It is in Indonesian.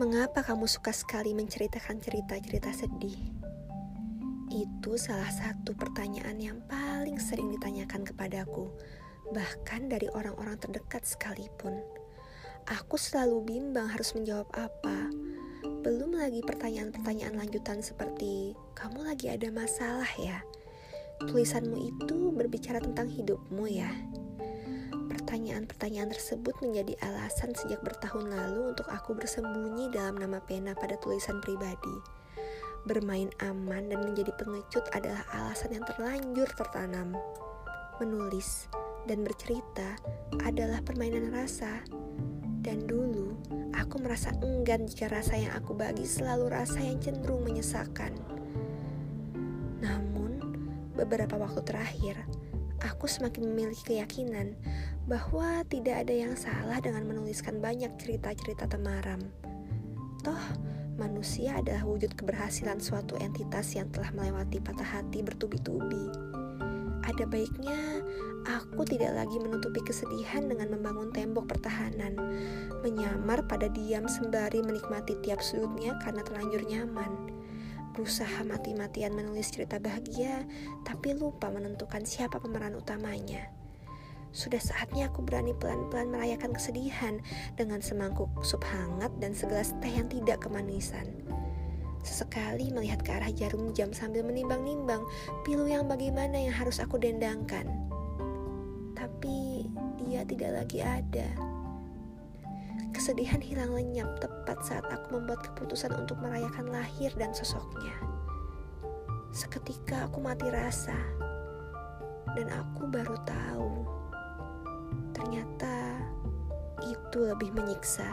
Mengapa kamu suka sekali menceritakan cerita-cerita sedih? Itu salah satu pertanyaan yang paling sering ditanyakan kepadaku, bahkan dari orang-orang terdekat sekalipun. Aku selalu bimbang harus menjawab apa. Belum lagi pertanyaan-pertanyaan lanjutan seperti, "Kamu lagi ada masalah ya?" Tulisanmu itu berbicara tentang hidupmu ya. Pertanyaan-pertanyaan tersebut menjadi alasan sejak bertahun lalu untuk aku bersembunyi dalam nama pena pada tulisan pribadi. Bermain aman dan menjadi pengecut adalah alasan yang terlanjur tertanam. Menulis dan bercerita adalah permainan rasa. Dan dulu, aku merasa enggan jika rasa yang aku bagi selalu rasa yang cenderung menyesakan. Namun, beberapa waktu terakhir, aku semakin memiliki keyakinan bahwa tidak ada yang salah dengan menuliskan banyak cerita-cerita temaram. Toh, manusia adalah wujud keberhasilan suatu entitas yang telah melewati patah hati bertubi-tubi. Ada baiknya aku tidak lagi menutupi kesedihan dengan membangun tembok pertahanan, menyamar pada diam sembari menikmati tiap sudutnya karena terlanjur nyaman berusaha mati-matian menulis cerita bahagia, tapi lupa menentukan siapa pemeran utamanya. Sudah saatnya aku berani pelan-pelan merayakan kesedihan dengan semangkuk sup hangat dan segelas teh yang tidak kemanisan. Sesekali melihat ke arah jarum jam sambil menimbang-nimbang pilu yang bagaimana yang harus aku dendangkan. Tapi dia tidak lagi ada. Kesedihan hilang lenyap tepat saat aku membuat keputusan untuk merayakan lahir dan sosoknya. Seketika aku mati rasa, dan aku baru tahu ternyata itu lebih menyiksa.